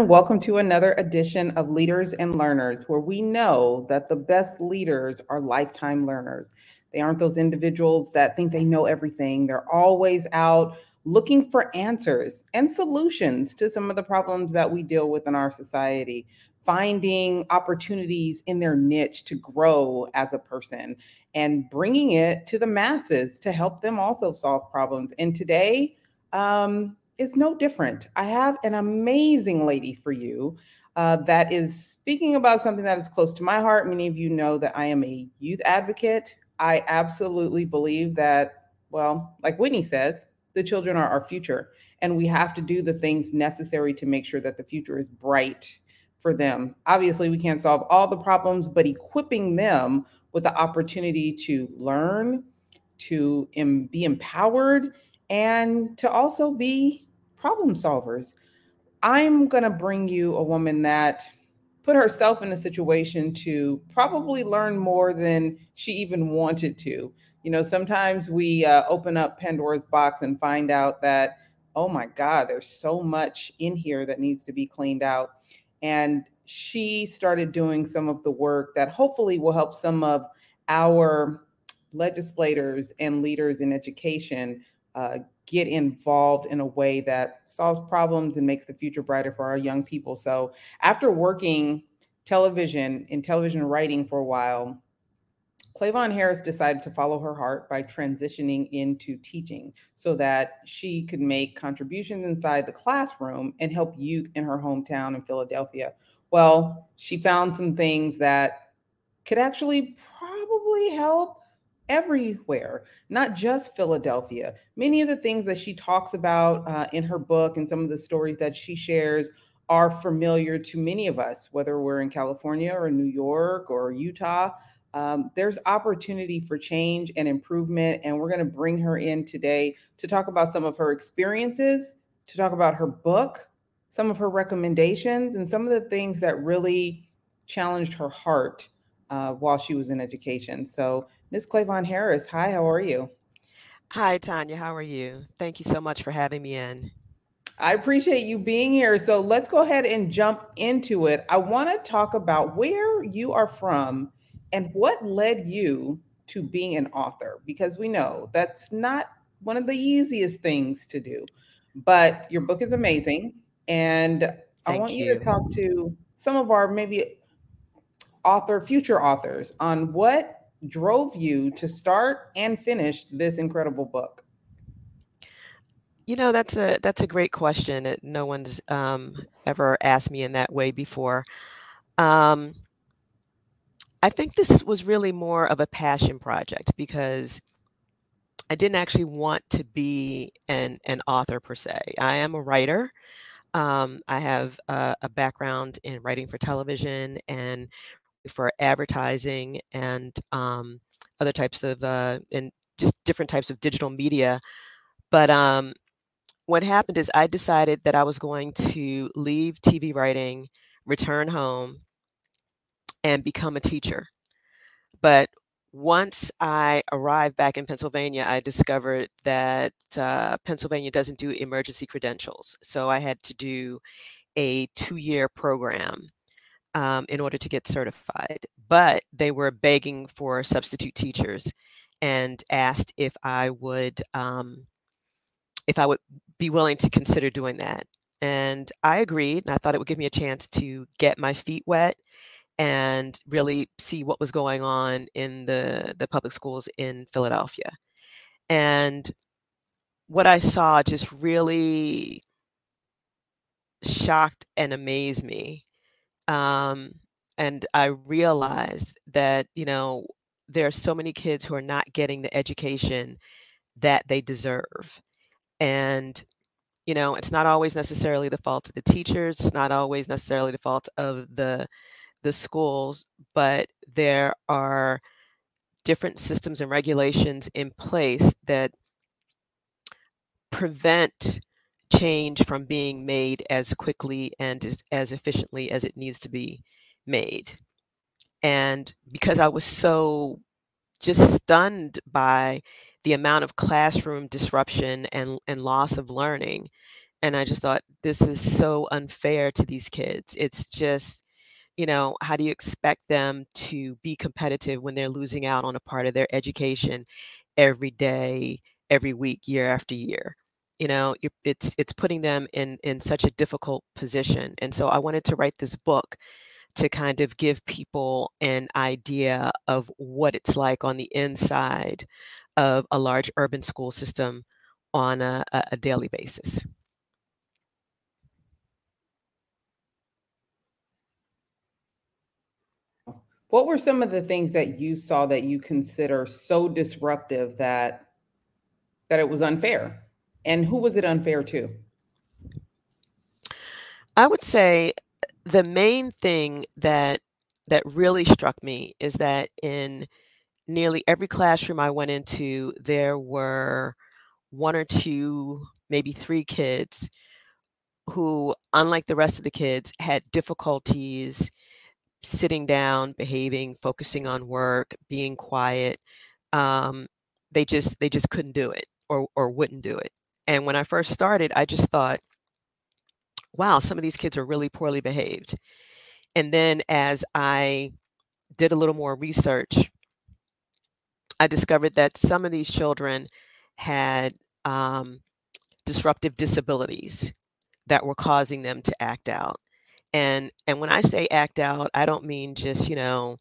Everyone, welcome to another edition of Leaders and Learners, where we know that the best leaders are lifetime learners. They aren't those individuals that think they know everything. They're always out looking for answers and solutions to some of the problems that we deal with in our society, finding opportunities in their niche to grow as a person and bringing it to the masses to help them also solve problems. And today, um, it's no different. I have an amazing lady for you uh, that is speaking about something that is close to my heart. Many of you know that I am a youth advocate. I absolutely believe that, well, like Whitney says, the children are our future, and we have to do the things necessary to make sure that the future is bright for them. Obviously, we can't solve all the problems, but equipping them with the opportunity to learn, to em- be empowered, and to also be problem solvers. I'm going to bring you a woman that put herself in a situation to probably learn more than she even wanted to. You know, sometimes we uh, open up Pandora's box and find out that, oh my God, there's so much in here that needs to be cleaned out. And she started doing some of the work that hopefully will help some of our legislators and leaders in education uh, get involved in a way that solves problems and makes the future brighter for our young people. So, after working television in television writing for a while, Clavon Harris decided to follow her heart by transitioning into teaching so that she could make contributions inside the classroom and help youth in her hometown in Philadelphia. Well, she found some things that could actually probably help everywhere, not just Philadelphia. Many of the things that she talks about uh, in her book and some of the stories that she shares are familiar to many of us, whether we're in California or New York or Utah. Um, there's opportunity for change and improvement, and we're going to bring her in today to talk about some of her experiences, to talk about her book, some of her recommendations, and some of the things that really challenged her heart uh, while she was in education. So, Ms. Clavon Harris, hi, how are you? Hi, Tanya. How are you? Thank you so much for having me in. I appreciate you being here. So let's go ahead and jump into it. I want to talk about where you are from and what led you to being an author, because we know that's not one of the easiest things to do. But your book is amazing. And Thank I want you. you to talk to some of our maybe author, future authors on what drove you to start and finish this incredible book? You know, that's a that's a great question. No one's um, ever asked me in that way before. Um, I think this was really more of a passion project because I didn't actually want to be an an author per se. I am a writer. Um, I have a, a, background in writing for television and for advertising and um, other types of uh, and just different types of digital media. But um, what happened is I decided that I was going to leave TV writing, return home, and become a teacher. But once I arrived back in Pennsylvania, I discovered that uh, Pennsylvania doesn't do emergency credentials. So I had to do a two year program um, in order to get certified. But they were begging for substitute teachers and asked if I would um, if I would be willing to consider doing that. And I agreed, and I thought it would give me a chance to get my feet wet and really see what was going on in the the public schools in Philadelphia. And what I saw just really shocked and amazed me um, and I realized that, you know, there are so many kids who are not getting the education that they deserve. And, you know, it's not always necessarily the fault of the teachers, it's not always necessarily the fault of the the schools, but there are different systems and regulations in place that prevent change from being made as quickly and as, as efficiently as it needs to be made. And because I was so just stunned by the amount of classroom disruption and, and loss of learning and I just thought this is so unfair to these kids. It's just, you know, how do you expect them to be competitive when they're losing out on a part of their education every day, every week, year after year? You know, it's it's putting them in in such a difficult position. And so I wanted to write this book to kind of give people an idea of what it's like on the inside of a large urban school system on a, a daily basis. What were some of the things that you saw that you consider so disruptive that that it was unfair? And who was it unfair to? I would say the main thing that that really struck me is that in nearly every classroom I went into, there were one or two, maybe three kids who, unlike the rest of the kids, had difficulties sitting down, behaving, focusing on work, being quiet. Um, they just they just couldn't do it or or wouldn't do it. And when I first started, I just thought, wow, some of these kids are really poorly behaved. And then as I did a little more research, I discovered that some of these children had um, disruptive disabilities that were causing them to act out. And and when I say act out, I don't mean just, you know,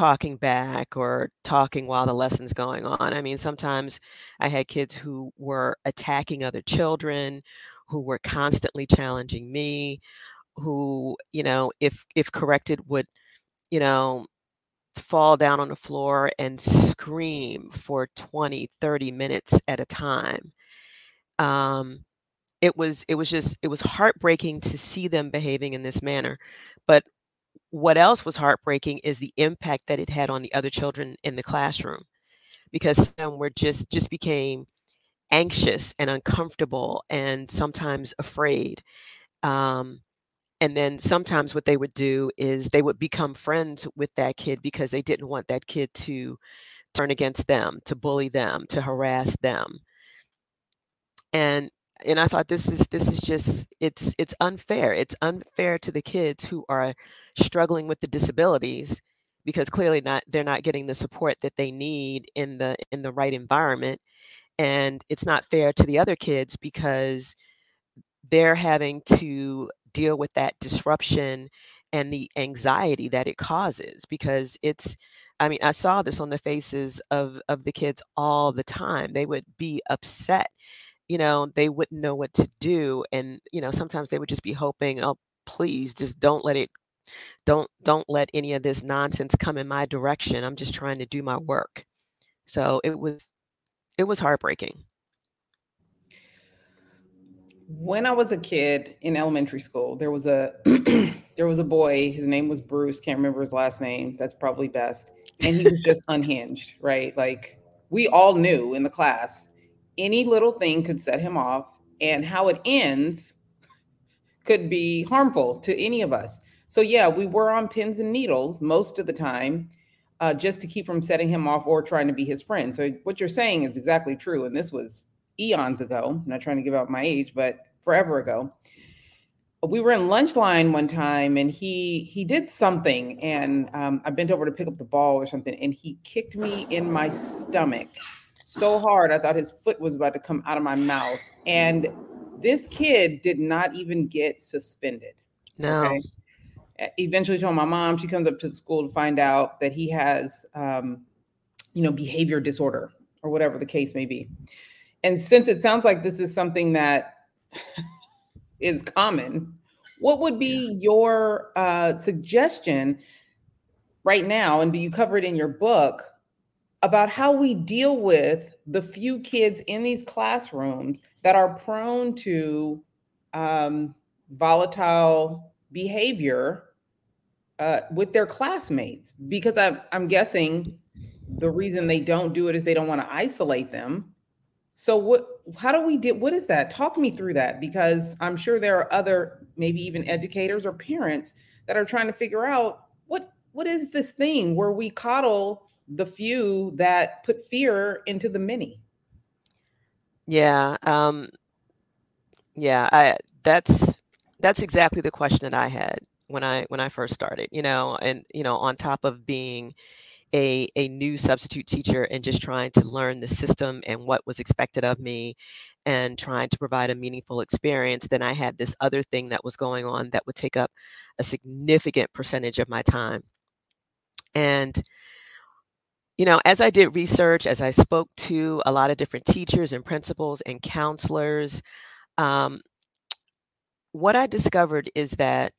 talking back or talking while the lesson's going on. I mean, sometimes I had kids who were attacking other children, who were constantly challenging me, who, you know, if if corrected would, you know, fall down on the floor and scream for 20, 30 minutes at a time. Um, it was it was just it was heartbreaking to see them behaving in this manner but what else was heartbreaking is the impact that it had on the other children in the classroom because some were just just became anxious and uncomfortable and sometimes afraid um, and then sometimes what they would do is they would become friends with that kid because they didn't want that kid to turn against them to bully them to harass them. And and I thought this is this is just it's it's unfair. It's unfair to the kids who are struggling with the disabilities because clearly not they're not getting the support that they need in the in the right environment and it's not fair to the other kids because they're having to deal with that disruption and the anxiety that it causes because it's I mean, I saw this on the faces of of the kids all the time. They would be upset you know, they wouldn't know what to do. And, you know, sometimes they would just be hoping, oh, please just don't let it don't don't let any of this nonsense come in my direction. I'm just trying to do my mm-hmm. work. So it was it was heartbreaking. When I was a kid in elementary school, there was a there was a boy, his name was Bruce, can't remember his last name. That's probably best. And he was just unhinged, right? Like we all knew in the class any little thing could set him off, and how it ends could be harmful to any of us. So, yeah, we were on pins and needles most of the time uh, just to keep from setting him off or trying to be his friend. So, what you're saying is exactly true. And this was eons ago. I'm not trying to give out my age, but forever ago. We were in lunch line one time and he he did something and um, I bent over to pick up the ball or something and he kicked me in my stomach so hard I thought his foot was about to come out of my mouth. And this kid did not even get suspended. No. Okay? Eventually told my mom, she comes up to the school to find out that he has um, you know, behavior disorder or whatever the case may be. And since it sounds like this is something that is common, what would be your uh, suggestion right now? And do you cover it in your book about how we deal with the few kids in these classrooms that are prone to um, volatile behavior uh, with their classmates. Because I'm, I'm guessing the reason they don't do it is they don't want to isolate them. So what? How do we do? What is that? Talk me through that because I'm sure there are other, maybe even educators or parents that are trying to figure out what what is this thing where we coddle the few that put fear into the many. Yeah. Um, Yeah, I that's that's exactly the question that I had when I when I first started, you know, and you know, on top of being a a new substitute teacher and just trying to learn the system and what was expected of me and trying to provide a meaningful experience, then I had this other thing that was going on that would take up a significant percentage of my time. And you know, as I did research, as I spoke to a lot of different teachers and principals and counselors, um, what I discovered is that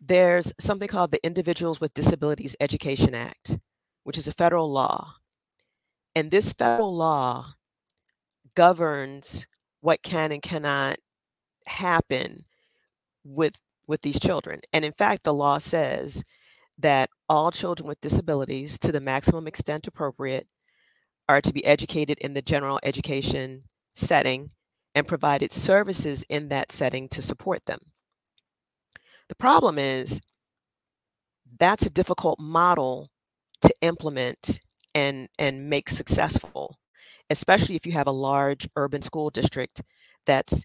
there's something called the Individuals with Disabilities Education Act, which is a federal law. And this federal law governs what can and cannot happen with with these children. And in fact, the law says that all children with disabilities to the maximum extent appropriate are to be educated in the general education setting and provided services in that setting to support them. The problem is that's a difficult model to implement and and make successful, especially if you have a large urban school district that's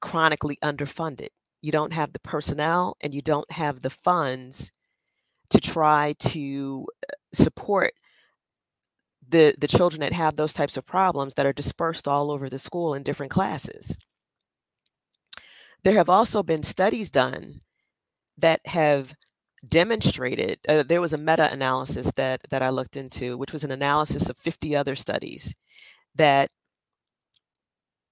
chronically underfunded. You don't have the personnel and you don't have the funds to try to uh, support the the children that have those types of problems that are dispersed all over the school in different classes. There have also been studies done that have demonstrated uh, there was a meta-analysis that that I looked into which was an analysis of 50 other studies that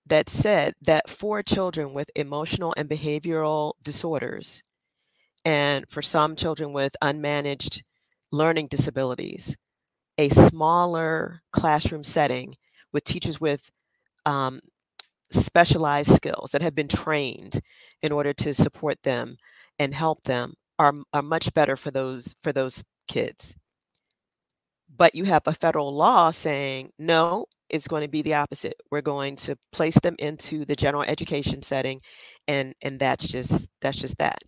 that said that for children with emotional and behavioral disorders and for some children with unmanaged learning disabilities a smaller classroom setting with teachers with um, specialized skills that have been trained in order to support them and help them are, are much better for those for those kids. But you have a federal law saying no it's going to be the opposite. We're going to place them into the general education setting and and that's just that's just that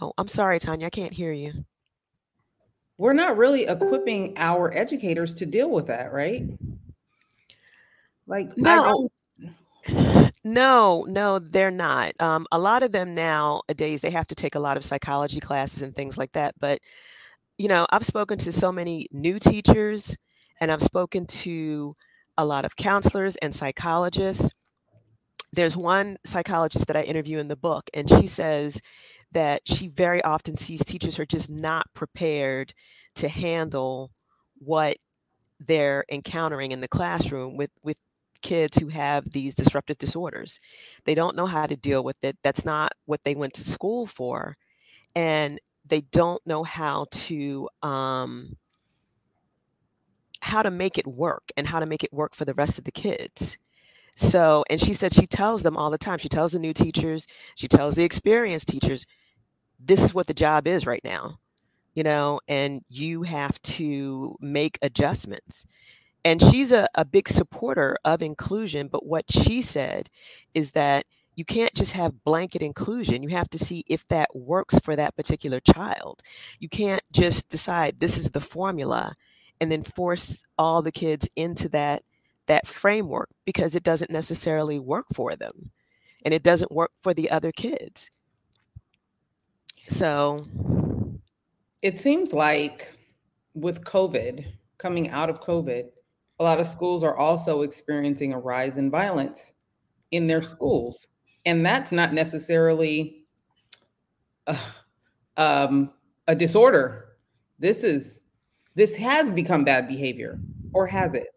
Oh, I'm sorry, Tanya, I can't hear you. We're not really equipping our educators to deal with that, right? Like, no. No, no, they're not. Um, a lot of them nowadays, they have to take a lot of psychology classes and things like that. But, you know, I've spoken to so many new teachers and I've spoken to a lot of counselors and psychologists. There's one psychologist that I interview in the book, and she says that she very often sees teachers are just not prepared to handle what they're encountering in the classroom with with kids who have these disruptive disorders. They don't know how to deal with it. That's not what they went to school for. And they don't know how to um, how to make it work and how to make it work for the rest of the kids. So, and she said she tells them all the time. She tells the new teachers, she tells the experienced teachers, this is what the job is right now, you know, and you have to make adjustments. And she's a, a big supporter of inclusion. But what she said is that you can't just have blanket inclusion. You have to see if that works for that particular child. You can't just decide this is the formula and then force all the kids into that that framework because it doesn't necessarily work for them and it doesn't work for the other kids. So it seems like with COVID, coming out of COVID, a lot of schools are also experiencing a rise in violence in their schools. And that's not necessarily a, um, a disorder. This is this has become bad behavior, or has it?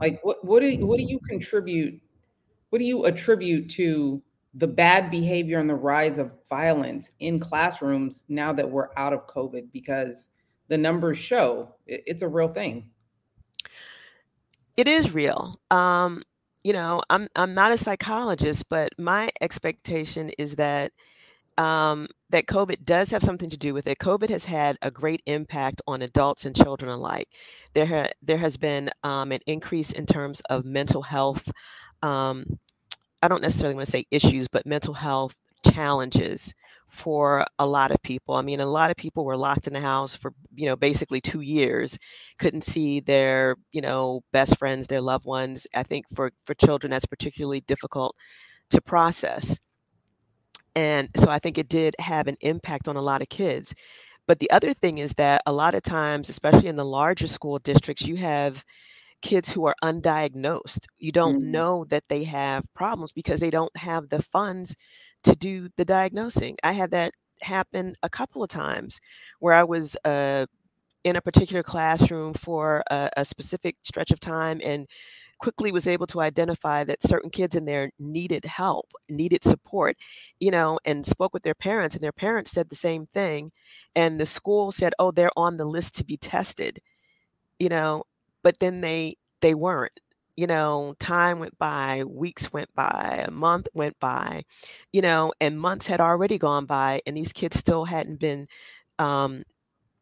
Like what what do what do you contribute? What do you attribute to the bad behavior and the rise of violence in classrooms now that we're out of COVID? Because the numbers show it, it's a real thing. It is real. Um, you know, I'm I'm not a psychologist, but my expectation is that um, that COVID does have something to do with it. COVID has had a great impact on adults and children alike. There, ha- there has been um, an increase in terms of mental health. Um, I don't necessarily want to say issues, but mental health challenges for a lot of people. I mean, a lot of people were locked in the house for, you know, basically two years, couldn't see their, you know, best friends, their loved ones. I think for, for children, that's particularly difficult to process. And so I think it did have an impact on a lot of kids. But the other thing is that a lot of times, especially in the larger school districts, you have kids who are undiagnosed. You don't mm-hmm. know that they have problems because they don't have the funds to do the diagnosing. I had that happen a couple of times where I was uh, in a particular classroom for a, a specific stretch of time and quickly was able to identify that certain kids in there needed help, needed support, you know, and spoke with their parents, and their parents said the same thing. And the school said, oh, they're on the list to be tested, you know, but then they they weren't you know, time went by, weeks went by, a month went by, you know, and months had already gone by, and these kids still hadn't been um,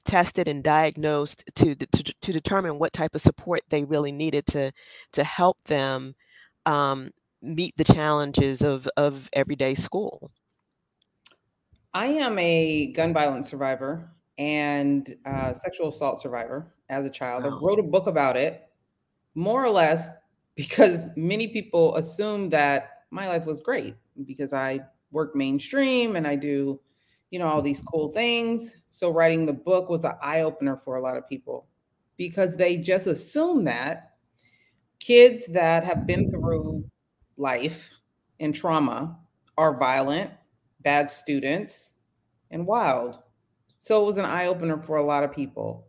tested and diagnosed to, to to determine what type of support they really needed to to help them um, meet the challenges of of everyday school. I am a gun violence survivor and uh, sexual assault survivor as a child. Wow. I wrote a book about it, more or less because many people assume that my life was great because I work mainstream and I do, you know, all these cool things. So writing the book was an eye opener for a lot of people because they just assume that kids that have been through life and trauma are violent, bad students, and wild. So it was an eye opener for a lot of people.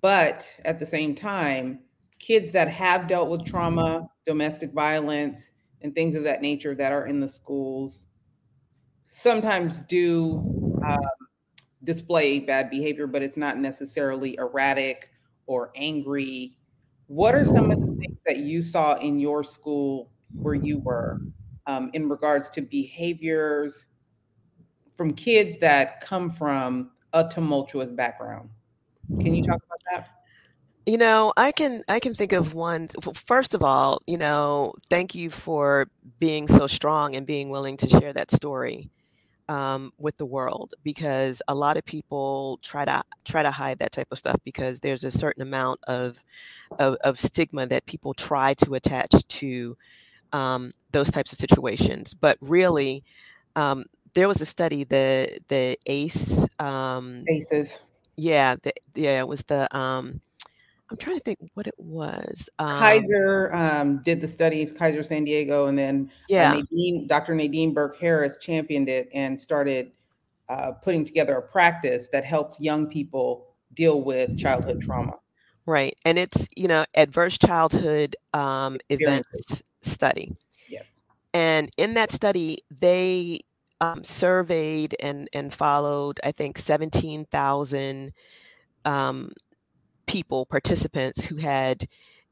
But at the same time, kids that have dealt with trauma, domestic violence, and things of that nature that are in the schools sometimes do um, display bad behavior, but it's not necessarily erratic or angry. What are some of the things that you saw in your school where you were um, in regards to behaviors from kids that come from a tumultuous background? Can you talk about that? You know, I can I can think of one. First of all, you know, thank you for being so strong and being willing to share that story um, with the world because a lot of people try to try to hide that type of stuff because there's a certain amount of of, of stigma that people try to attach to um, those types of situations. But really, um, there was a study the the ACE um, ACEs. Yeah, the, yeah, it was the um, I'm trying to think what it was. Um, Kaiser um, did the studies, Kaiser San Diego, and then yeah, uh, Nadine, Dr. Nadine Burke Harris championed it and started uh, putting together a practice that helps young people deal with childhood trauma. Right, and it's you know adverse childhood um, events study. Yes, and in that study, they um, surveyed and and followed I think seventeen thousand um, people, participants who had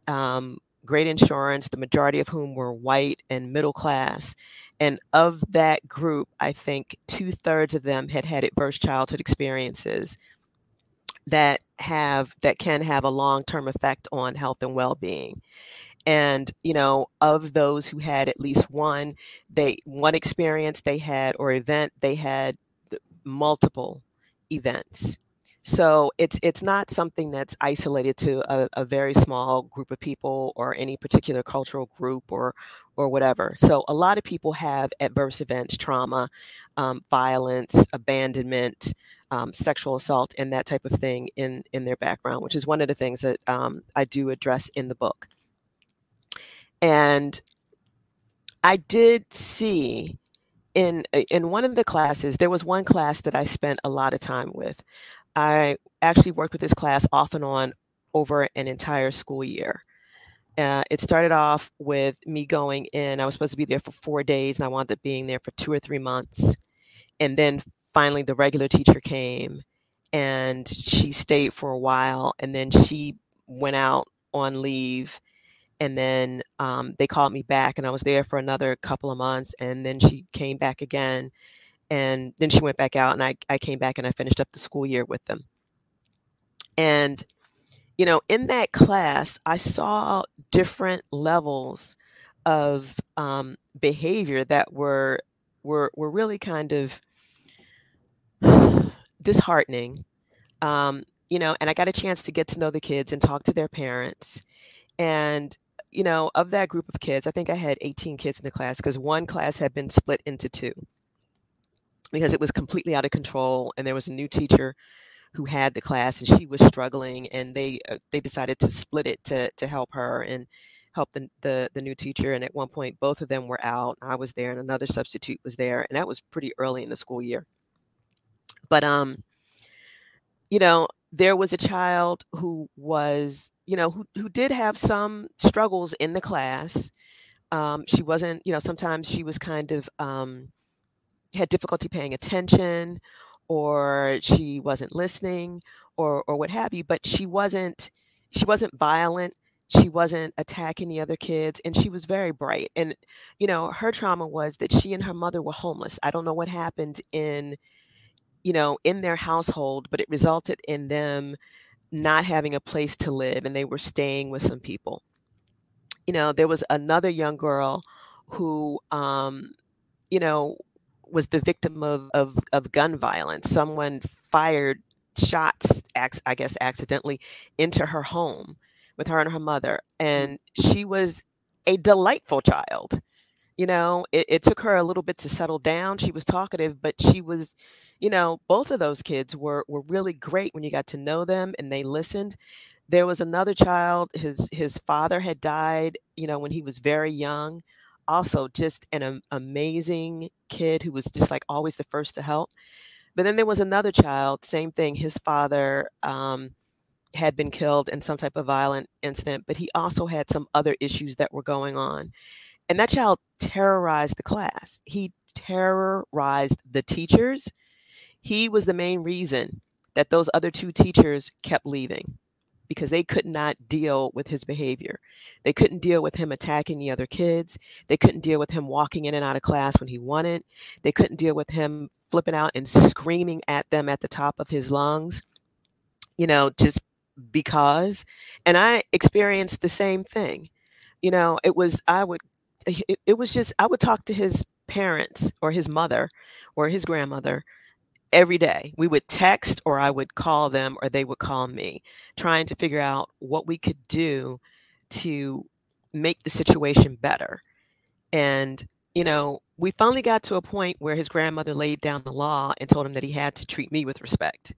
um, great insurance, the majority of whom were white and middle class. And of that group, I think two thirds of them had had adverse childhood experiences that have that can have a long-term effect on health and well-being and you know of those who had at least one they one experience they had or event they had multiple events so it's it's not something that's isolated to a, a, very small group of people or any particular cultural group or or whatever. So a lot of people have adverse events, trauma, um, violence, abandonment, um, sexual assault, and that type of thing in in their background, which is one of the things that um, I do address in the book. And I did see in in one of the classes there was one class that i spent a lot of time with I actually worked with this class off and on over an entire school year. Uh, it started off with me going in. I was supposed to be there for four days, and I wound up being there for two or three months. And then finally, the regular teacher came, and she stayed for a while, and then she went out on leave. And then um, they called me back, and I was there for another couple of months. And then she came back again and then she went back out and I, I came back and i finished up the school year with them and you know in that class i saw different levels of um, behavior that were were were really kind of disheartening. Um, you know, and I got a chance to get to know the kids and talk to their parents. And, you know, of that group of kids, I think I had 18 kids in the class because one class had been split into two because it was completely out of control. And there was a new teacher who had the class and she was struggling and they uh, they decided to split it to to help her and help the, the the new teacher and at one point both of them were out i was there and another substitute was there and that was pretty early in the school year but um you know there was a child who was you know who, who did have some struggles in the class um, she wasn't you know sometimes she was kind of um, had difficulty paying attention or she wasn't listening or or what have you but she wasn't she wasn't violent she wasn't attacking the other kids and she was very bright and you know her trauma was that she and her mother were homeless. I don't know what happened in you know in their household but it resulted in them not having a place to live and they were staying with some people. You know there was another young girl who um you know was the victim of, of, of gun violence. Someone fired shots, I guess, accidentally into her home with her and her mother. And mm-hmm. she was a delightful child. You know, it, it, took her a little bit to settle down. She was talkative, but she was, you know, both of those kids were were really great when you got to know them and they listened. There was another child, his his father had died, you know, when he was very young also just an amazing kid who was just like always the first to help. But then there was another child, same thing. His father um, had been killed in some type of violent incident, but he also had some other issues that were going on. And that child terrorized the class. He terrorized the teachers. He was the main reason that those other two teachers kept leaving because they could not deal with his behavior. They couldn't deal with him attacking the other kids. They couldn't deal with him walking in and out of class when he wanted. They couldn't deal with him flipping out and screaming at them at the top of his lungs, you know, just because. And I experienced the same thing. You know, it was, I would, it, it was just, I would talk to his parents or his mother or his grandmother every day. We would text or I would call them or they would call me, trying to figure out what we could do to make the situation better. And, you know, we finally got to a point where his grandmother laid down the law and told him that he had to treat me with respect.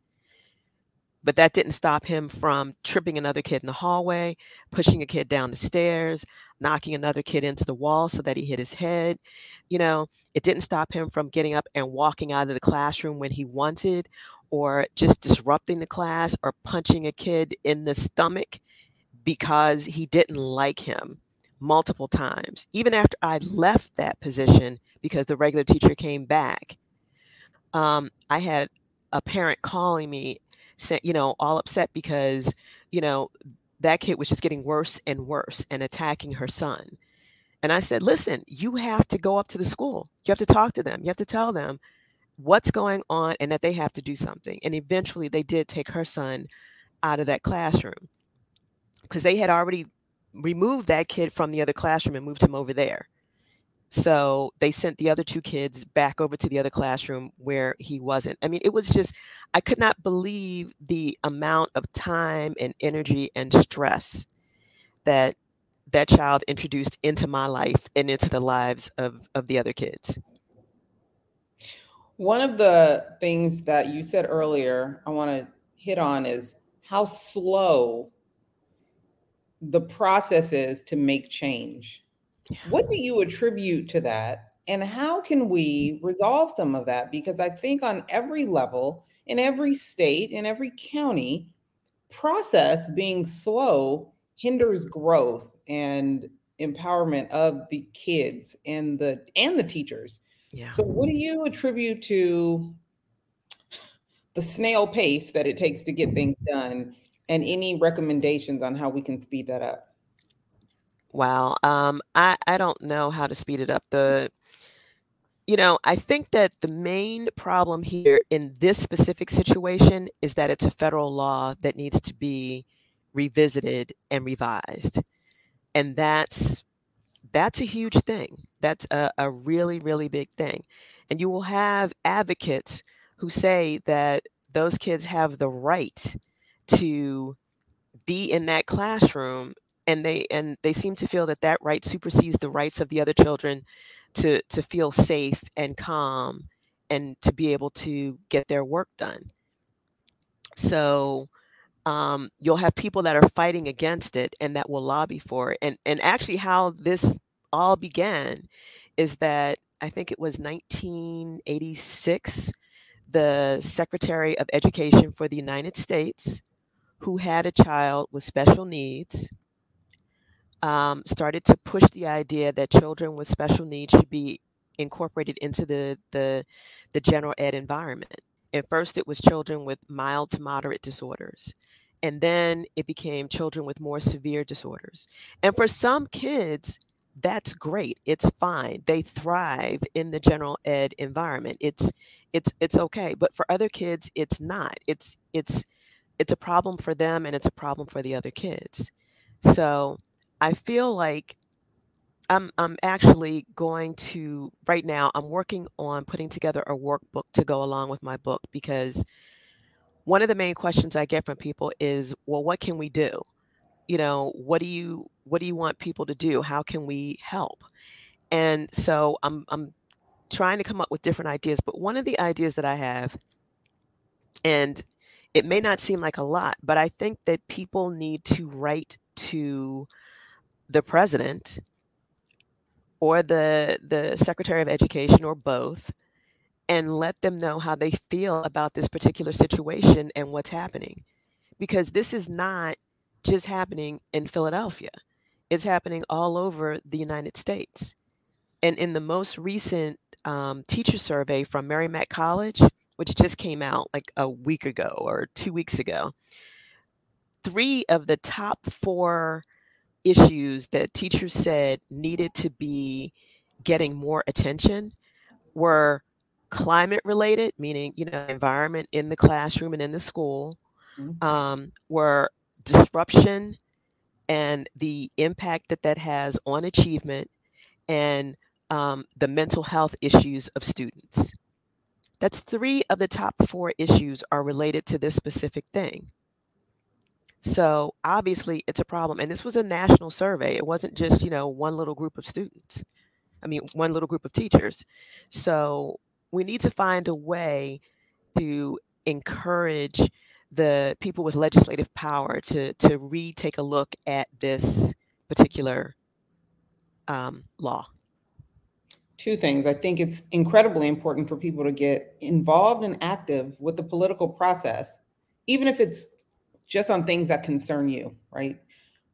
But that didn't stop him from tripping another kid in the hallway, pushing a kid down the stairs, knocking another kid into the wall so that he hit his head. You know, it didn't stop him from getting up and walking out of the classroom when he wanted, or just disrupting the class or punching a kid in the stomach because he didn't like him multiple times. Even after I left that position because the regular teacher came back, um, I had a parent calling me you know, all upset because, you know, that kid was just getting worse and worse and attacking her son. And I said, listen, you have to go up to the school. You have to talk to them. You have to tell them what's going on and that they have to do something. And eventually they did take her son out of that classroom because they had already removed that kid from the other classroom and moved him over there. So they sent the other two kids back over to the other classroom where he wasn't. I mean, it was just, I could not believe the amount of time and energy and stress that that child introduced into my life and into the lives of, of the other kids. One of the things that you said earlier, I want to hit on is how slow the process is to make change what do you attribute to that? And how can mm. we resolve some of that? Because I think on every level, in every state, in every county, process being slow hinders growth and empowerment of the kids and the and the teachers. Yeah. So what do you attribute to the snail pace that it takes to get things done and any recommendations on how we can speed that up? Wow. Um, I, I don't know how to speed it up. The, you know, I think that the main problem here in this specific situation is that it's a federal law that needs to be revisited and revised. And that's that's a huge thing. That's a, a really, really big thing. And you will have advocates who say that those kids have the right to be in that classroom and they and they seem to feel that that right supersedes the rights of the other children to to feel safe and calm and to be able to get their work done. So um, you'll have people that are fighting against it and that will lobby for it. And and actually how this all began is that i think it was 1986 the secretary of education for the united states who had a child with special needs um, started to push the idea that children with special needs should be incorporated into the, the, the general ed environment. At first, it was children with mild to moderate disorders. And then it became children with more severe disorders. And for some kids, that's great. It's fine. They thrive in the general ed environment. It's it's it's okay. But for other kids, it's not. It's it's it's a problem for them and it's a problem for the other kids. So I feel like I'm I'm actually going to right now I'm working on putting together a workbook to go along with my book because one of the main questions I get from people is, well, what can we do? You know, what do you what do you want people to do? How can we help? And so I'm I'm trying to come up with different ideas, but one of the ideas that I have and it may not seem like a lot, but I think that people need to write to the president or the the secretary of education or both and let them know how they feel about this particular situation and what's happening. Because this is not just happening in Philadelphia. It's happening all over the United States. And in the most recent um, teacher survey from Merrimack College which just came out like a week ago or two weeks ago three of the top four issues that teachers said needed to be getting more attention were climate related, meaning, you know, environment in the classroom and in the school, mm-hmm. um, were disruption and the impact that that has on achievement and um, the mental health issues of students. That's three of the top four issues are related to this specific thing. So obviously it's a problem. And this was a national survey. It wasn't just, you know, one little group of students. I mean, one little group of teachers. So we need to find a way to encourage the people with legislative power to to retake a look at this particular um, law. Two things. I think it's incredibly important for people to get involved and active with the political process, even if it's just on things that concern you, right?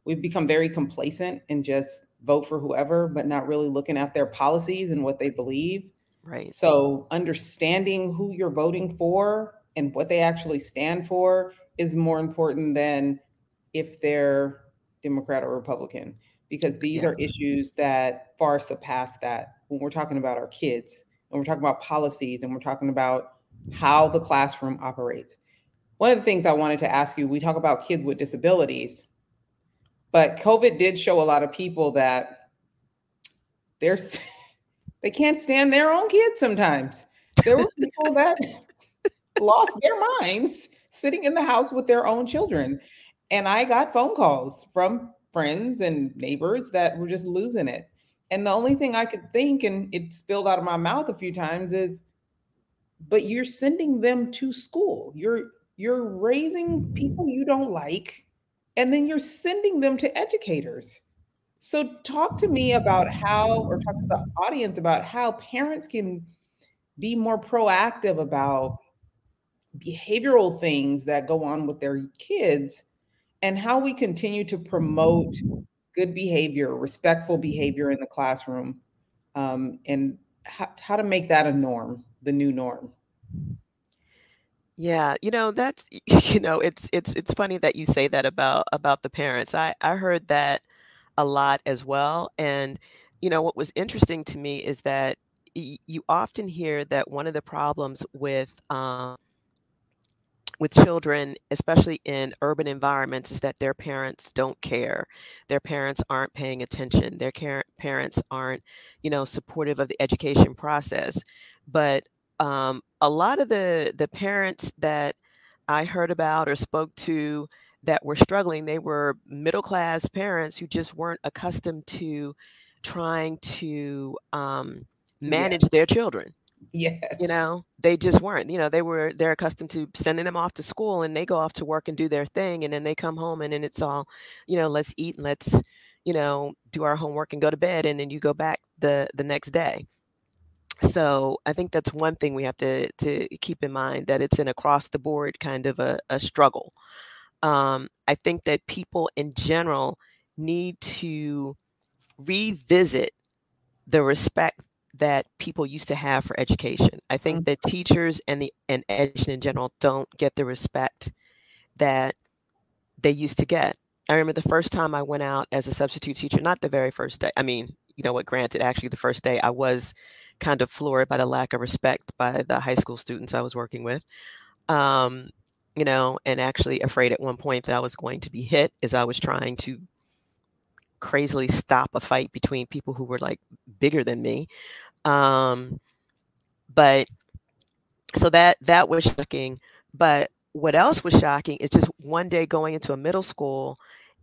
We've become very complacent and just vote for whoever, but not really looking at their policies and what they believe. Right. So understanding who you're voting for and what they actually stand for is more important than if they're Democrat or Republican, because these yeah. are issues that far surpass that when we're talking about our kids and we're talking about policies and we're talking about how the classroom operates one of the things I wanted to ask you, we talk about kids with disabilities, but COVID did show a lot of people that there's they can't stand their own kids sometimes. There were people that lost their minds sitting in the house with their own children. And I got phone calls from friends and neighbors that were just losing it. And the only thing I could think, and it spilled out of my mouth a few times, is, but you're sending them to school. You're you're raising people you don't like, and then you're sending them to educators. So, talk to me about how, or talk to the audience about how parents can be more proactive about behavioral things that go on with their kids and how we continue to promote good behavior, respectful behavior in the classroom, um, and how, how to make that a norm, the new norm. Yeah, you know, that's you know, it's it's it's funny that you say that about about the parents. I I heard that a lot as well. And you know, what was interesting to me is that you often hear that one of the problems with um, with children, especially in urban environments, is that their parents don't care. Their parents aren't paying attention. Their parents aren't, you know, supportive of the education process. But um, a lot of the the parents that I heard about or spoke to that were struggling, they were middle class parents who just weren't accustomed to trying to um, manage yes. their children. Yes. You know, they just weren't. You know, they were they're accustomed to sending them off to school and they go off to work and do their thing and then they come home and then it's all, you know, let's eat and let's, you know, do our homework and go to bed and then you go back the the next day. So I think that's one thing we have to to keep in mind that it's an across the board kind of a, a struggle. Um, I think that people in general need to revisit the respect that people used to have for education. I think mm-hmm. that teachers and the and education in general don't get the respect that they used to get. I remember the first time I went out as a substitute teacher, not the very first day. I mean, you know what, granted, actually the first day I was kind of floored by the lack of respect by the high school students I was working with. Um, you know, and actually afraid at one point that I was going to be hit as I was trying to crazily stop a fight between people who were like bigger than me. Um, but so that that was shocking. But what else was shocking is just one day going into a middle school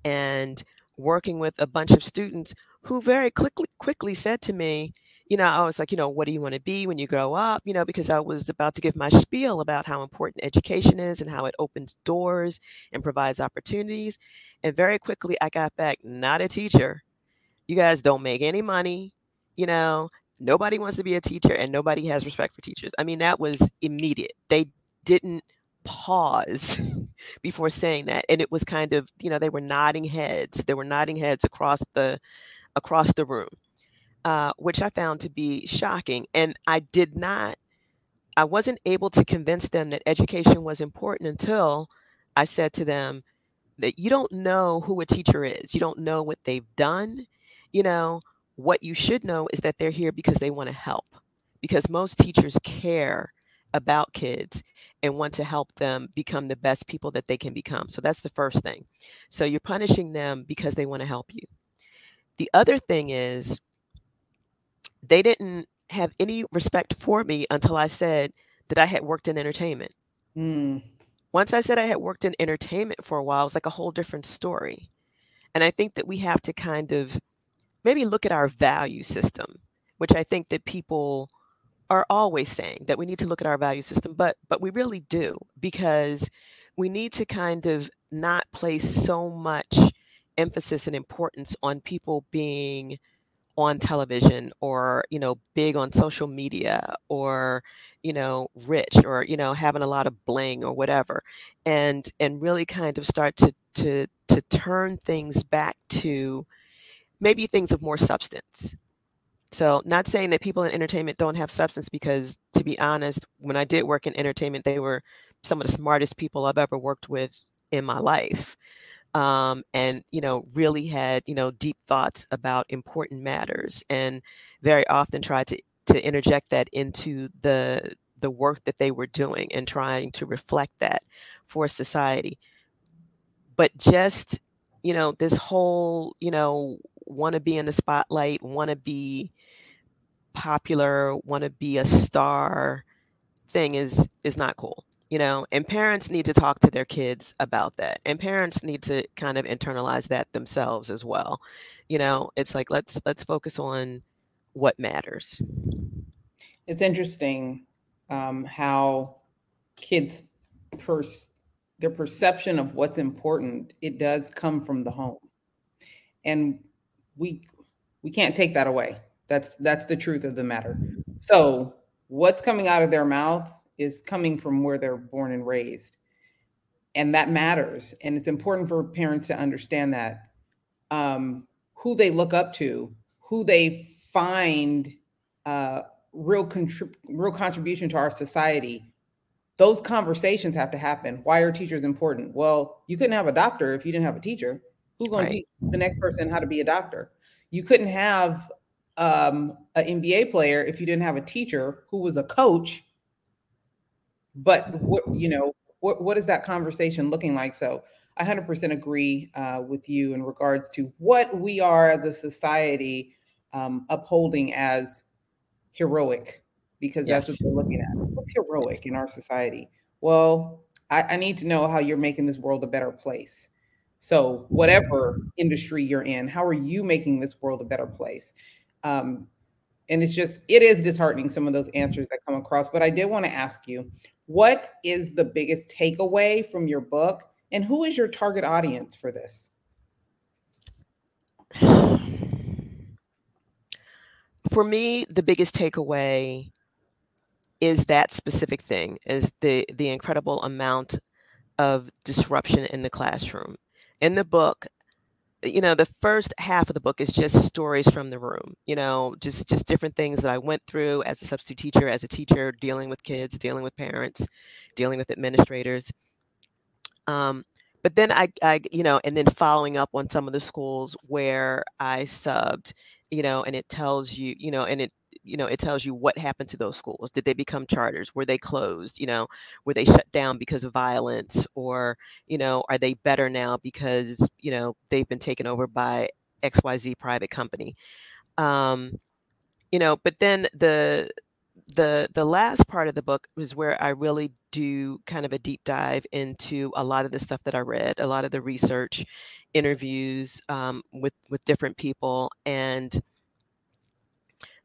and working with a bunch of students who very quickly quickly said to me, you know, I was like, you know, what do you want to be when you grow up? You know, because I was about to give my spiel about how important education is and how it opens doors and provides opportunities. And very quickly I got back, not a teacher. You guys don't make any money. You know, nobody wants to be a teacher and nobody has respect for teachers. I mean, that was immediate. They didn't pause before saying that. And it was kind of, you know, they were nodding heads. They were nodding heads across the across the room uh, which I found to be shocking. And I did not, I wasn't able to convince them that education was important until I said to them that you don't know who a teacher is. You don't know what they've done. You know, what you should know is that they're here because they want to help, because most teachers care about kids and want to help them become the best people that they can become. So that's the first thing. So you're punishing them because they want to help you. The other thing is they didn't have any respect for me until I said that I had worked in entertainment. Mm. Once I said I had worked in entertainment for a while, it was like a whole different story. And I think that we have to kind of maybe look at our value system, which I think that people are always saying that we need to look at our value system, but but we really do because we need to kind of not place so much emphasis and importance on people being on television or you know big on social media or you know rich or you know having a lot of bling or whatever and and really kind of start to to to turn things back to maybe things of more substance. So not saying that people in entertainment don't have substance because to be honest when i did work in entertainment they were some of the smartest people i've ever worked with in my life um, and you know really had you know deep thoughts about important matters and very often tried to to interject that into the the work that they were doing and trying to reflect that for society. But just you know this whole you know want to be in the spotlight want to be popular want to be a star thing is is not cool you know and parents need to talk to their kids about that and parents need to kind of internalize that themselves as well. You know it's like let's let's focus on what matters. It's interesting um, how kids pers- their perception of what's important it does come from the home. And we we can't take that away. That's that's the truth of the matter. So what's coming out of their mouth is coming from where they're born and raised. And that matters. And it's important for parents to understand that um, who they look up to, who they find uh, real, contrib- real contribution to our society, those conversations have to happen. Why are teachers important? Well, you couldn't have a doctor if you didn't have a teacher. Who's going right. to teach the next person how to be a doctor? You couldn't have um, an NBA player if you didn't have a teacher who was a coach but what you know what what is that conversation looking like so i 100% agree uh, with you in regards to what we are as a society um, upholding as heroic because yes. that's what we're looking at what's heroic in our society? Well, I, I need to know how you're making this world a better place. So, whatever industry you're in, how are you making this world a better place? Um, and it's just, it is disheartening some of those answers that come across. But I did want to ask you, what is the biggest takeaway from your book? And who is your target audience for this? For me, the biggest takeaway is that specific thing is the the incredible amount of disruption in the classroom. In the book, you know, the first half of the book is just stories from the room, you know, just just different things that I went through as a substitute teacher, as a teacher, dealing with kids, dealing with parents, dealing with administrators. Um, but then I, I, you know, and then following up on some of the schools where I subbed, you know, and it tells you, you know, and it you know it tells you what happened to those schools. Did they become charters? Were they closed? You know were they shut down because of violence? Or you know are they better now because you know they've been taken over by xyz private company? Um you know but then the the the last part of the book is where I really do kind of a deep dive into a lot of the stuff that I read, a lot of the research, interviews um, with with different people, and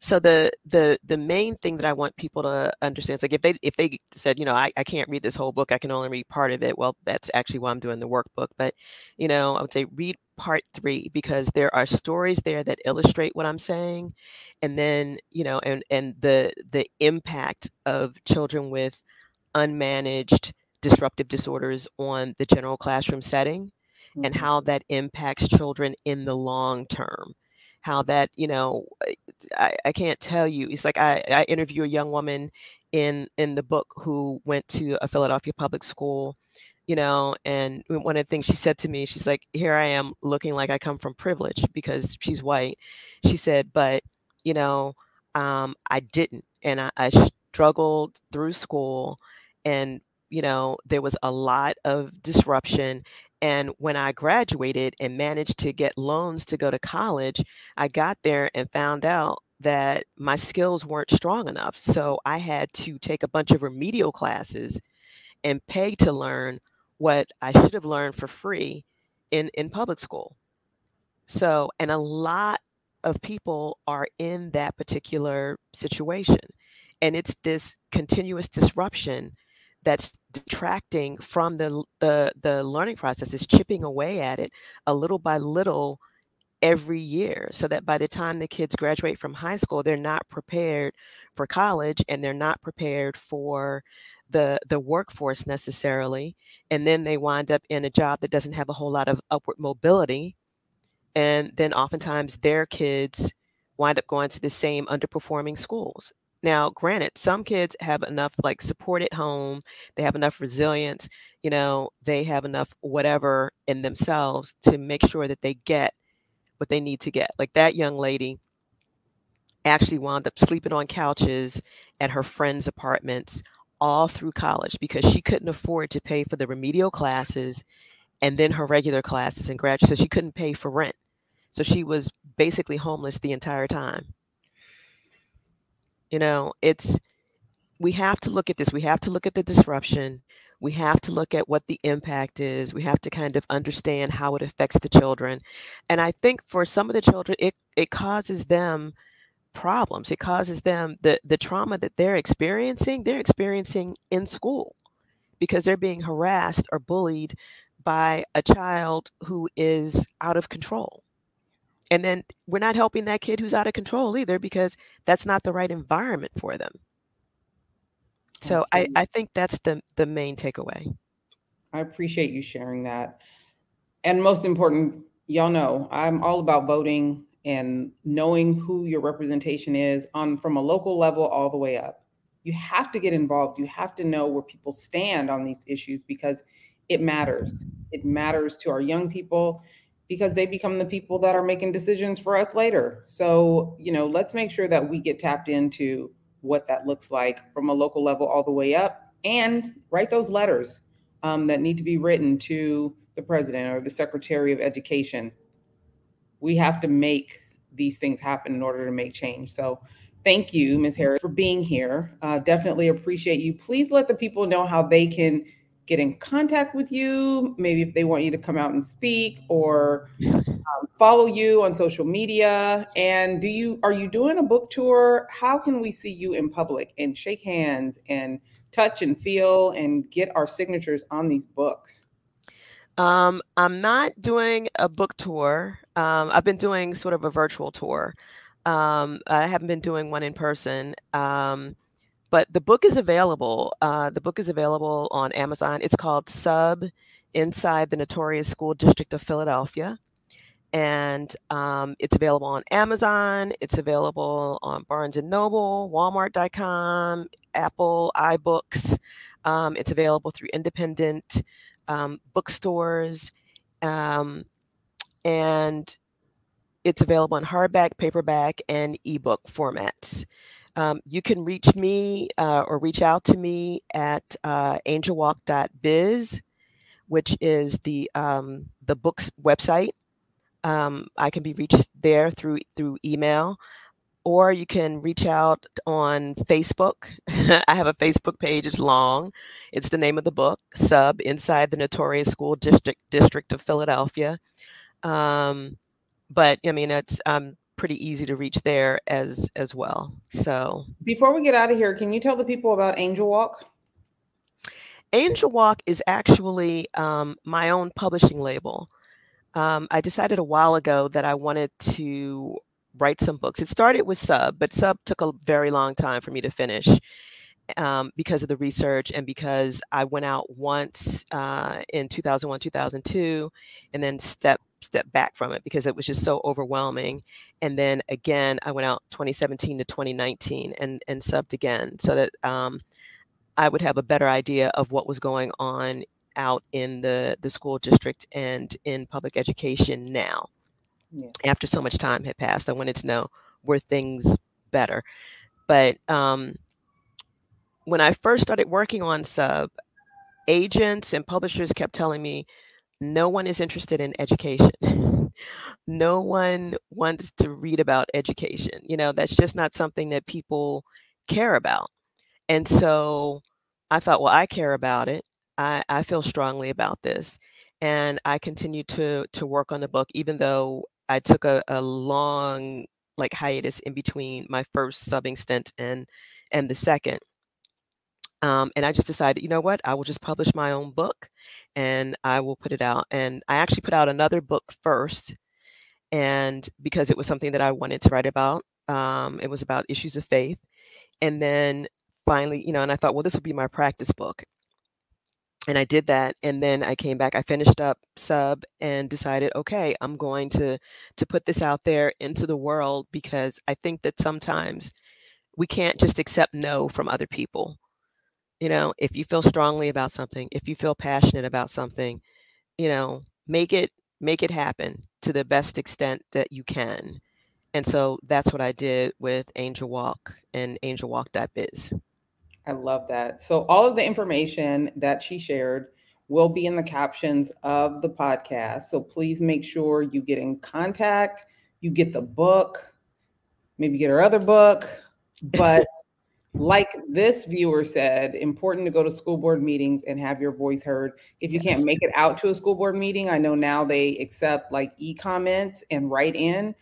so the the the main thing that i want people to understand is like if they if they said you know I, I can't read this whole book i can only read part of it well that's actually why i'm doing the workbook but you know i would say read part three because there are stories there that illustrate what i'm saying and then you know and and the the impact of children with unmanaged disruptive disorders on the general classroom setting mm-hmm. and how that impacts children in the long term how that you know I, I can't tell you it's like I, I interview a young woman in in the book who went to a philadelphia public school you know and one of the things she said to me she's like here i am looking like i come from privilege because she's white. She said but you know um, i didn't and I, I struggled through school and you know there was a lot of disruption and when I graduated and managed to get loans to go to college, I got there and found out that my skills weren't strong enough. So I had to take a bunch of remedial classes and pay to learn what I should have learned for free in, in public school. So, and a lot of people are in that particular situation. And it's this continuous disruption that's detracting from the the the learning process is chipping away at it a little by little every year so that by the time the kids graduate from high school they're not prepared for college and they're not prepared for the the workforce necessarily and then they wind up in a job that doesn't have a whole lot of upward mobility and then oftentimes their kids wind up going to the same underperforming schools now, granted, some kids have enough like support at home, they have enough resilience, you know, they have enough whatever in themselves to make sure that they get what they need to get. Like that young lady actually wound up sleeping on couches at her friends' apartments all through college because she couldn't afford to pay for the remedial classes and then her regular classes and graduate so she couldn't pay for rent. So she was basically homeless the entire time. You know, it's we have to look at this. We have to look at the disruption. We have to look at what the impact is. We have to kind of understand how it affects the children. And I think for some of the children, it it causes them problems. It causes them the the trauma that they're experiencing, they're experiencing in school because they're being harassed or bullied by a child who is out of control and then we're not helping that kid who's out of control either because that's not the right environment for them. So I, I think that's the the main takeaway. I appreciate you sharing that. And most important y'all know i'm all about voting and knowing who your representation is on from a local level all the way up. You have to get involved. You have to know where people stand on these issues because it matters. It matters to our young people because they become the people that are making decisions for us later. So, you know, let's make sure that we get tapped into what that looks like from a local level all the way up and write those letters um, that need to be written to the president or the secretary of education. We have to make these things happen in order to make change. So, thank you, Ms. Harris, for being here. Uh, definitely appreciate you. Please let the people know how they can get in contact with you, maybe if they want you to come out and speak or um, follow you on social media. And do you are you doing a book tour? How can we see you in public and shake hands and touch and feel and get our signatures on these books? Um, I'm not doing a book tour. Um, I've been doing sort of a virtual tour. Um, I haven't been doing one in person. Um, but the book is available. Uh, the book is available on Amazon. It's called Sub Inside the Notorious School District of Philadelphia. And um, it's available on Amazon. It's available on Barnes and Noble, Walmart.com, Apple, iBooks. Um, it's available through independent um, bookstores. Um, and it's available in hardback, paperback, and ebook formats. Um, you can reach me uh, or reach out to me at uh, angelwalk.biz, which is the um, the book's website. Um, I can be reached there through through email, or you can reach out on Facebook. I have a Facebook page. It's long. It's the name of the book, Sub Inside the Notorious School District District of Philadelphia. Um, but I mean, it's um, pretty easy to reach there as as well. So before we get out of here, can you tell the people about Angel Walk? Angel Walk is actually um, my own publishing label. Um, I decided a while ago that I wanted to write some books. It started with Sub, but Sub took a very long time for me to finish um, because of the research and because I went out once uh, in 2001, 2002, and then stepped step back from it because it was just so overwhelming. And then again, I went out 2017 to 2019 and and subbed again so that um, I would have a better idea of what was going on out in the the school district and in public education now. Yeah. After so much time had passed, I wanted to know were things better. But um, when I first started working on sub, agents and publishers kept telling me no one is interested in education. no one wants to read about education. You know, that's just not something that people care about. And so I thought, well, I care about it. I, I feel strongly about this. And I continued to to work on the book, even though I took a, a long like hiatus in between my first subbing stint and and the second. Um, and I just decided, you know what? I will just publish my own book and I will put it out. And I actually put out another book first. And because it was something that I wanted to write about, um, it was about issues of faith. And then finally, you know, and I thought, well, this will be my practice book. And I did that. And then I came back, I finished up sub and decided, okay, I'm going to to put this out there into the world because I think that sometimes we can't just accept no from other people you know if you feel strongly about something if you feel passionate about something you know make it make it happen to the best extent that you can. And so that's what i did with angel walk and angelwalk.biz i love that. So all of the information that she shared will be in the captions of the podcast. So please make sure you get in contact you get the book maybe get her other book but like this viewer said, important to go to school board meetings and have your voice heard. If you yes. can't make it out to a school board meeting, I know now they accept like e comments and write in,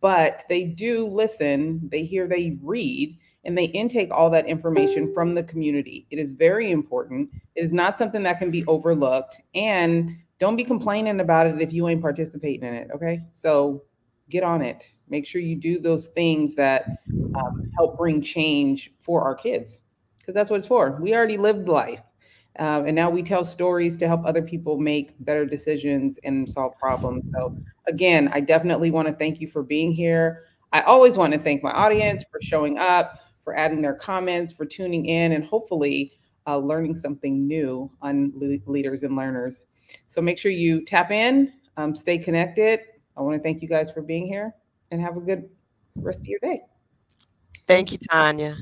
but they do listen, they hear, they read, and they intake all that information mm. from the community. It is very important. It is not something that can be overlooked. And don't be complaining about it if you ain't participating in it. Okay. So get on it. Make sure you do those things that um, help bring change for our kids, because that's what it's for. We already lived life. Um, and now we tell stories to help other people make better decisions and solve problems. So, again, I definitely want to thank you for being here. I always want to thank my audience for showing up, for adding their comments, for tuning in, and hopefully uh, learning something new on le- leaders and learners. So, make sure you tap in, um, stay connected, I want to thank you guys for being here and have a good rest of your day. Thank you, Tanya.